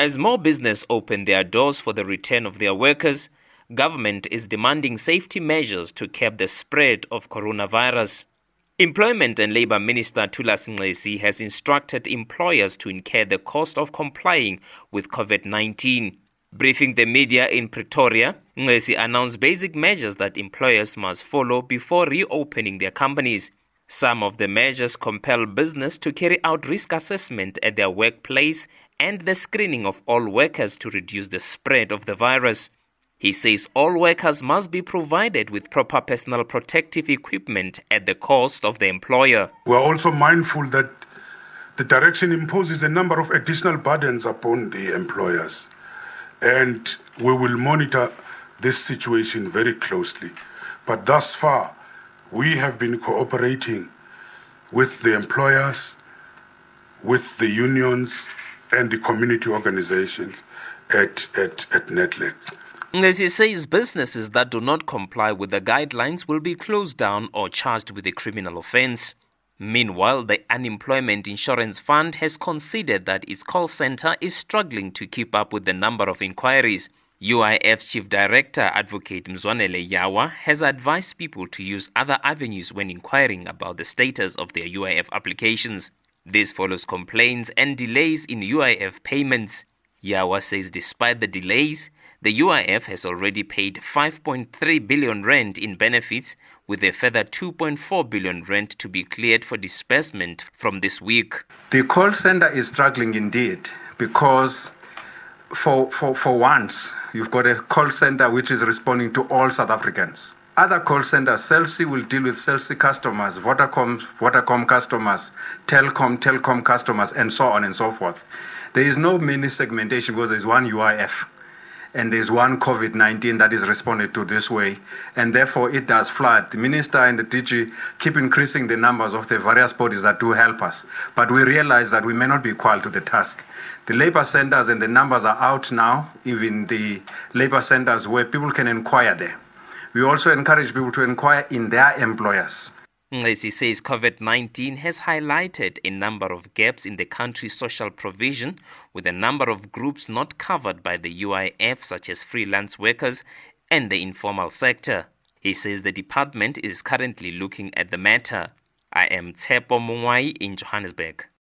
As more business open their doors for the return of their workers, government is demanding safety measures to curb the spread of coronavirus. Employment and Labour Minister Thulas Nxesi has instructed employers to incur the cost of complying with COVID-19. Briefing the media in Pretoria, Nxesi announced basic measures that employers must follow before reopening their companies. Some of the measures compel business to carry out risk assessment at their workplace and the screening of all workers to reduce the spread of the virus. He says all workers must be provided with proper personal protective equipment at the cost of the employer. We are also mindful that the direction imposes a number of additional burdens upon the employers, and we will monitor this situation very closely. But thus far, we have been cooperating with the employers, with the unions, and the community organizations at, at, at NEDLAC. As he says, businesses that do not comply with the guidelines will be closed down or charged with a criminal offense. Meanwhile, the Unemployment Insurance Fund has considered that its call center is struggling to keep up with the number of inquiries. UIF Chief Director Advocate Mzwanele Yawa has advised people to use other avenues when inquiring about the status of their UIF applications. This follows complaints and delays in UIF payments. Yawa says despite the delays, the UIF has already paid 5.3 billion rand in benefits with a further 2.4 billion rand to be cleared for disbursement from this week. The call center is struggling indeed because for, for, for once, you've got a call center which is responding to all South Africans. Other call centers, Cell C will deal with Cell C customers, Vodacom, Vodacom customers, Telkom, Telkom customers, and so on and so forth. There is no mini segmentation because there's one UIF and there's one COVID 19 that is responded to this way, and therefore it does flood. The minister and the DG keep increasing the numbers of the various bodies that do help us, but we realize that we may not be equal to the task. The labor centers and the numbers are out now, even the labor centers where people can inquire there. We also encourage people to inquire in their employers. As he says, COVID 19 has highlighted a number of gaps in the country's social provision, with a number of groups not covered by the UIF, such as freelance workers and the informal sector. He says the department is currently looking at the matter. I am Tsepo Mungwai in Johannesburg.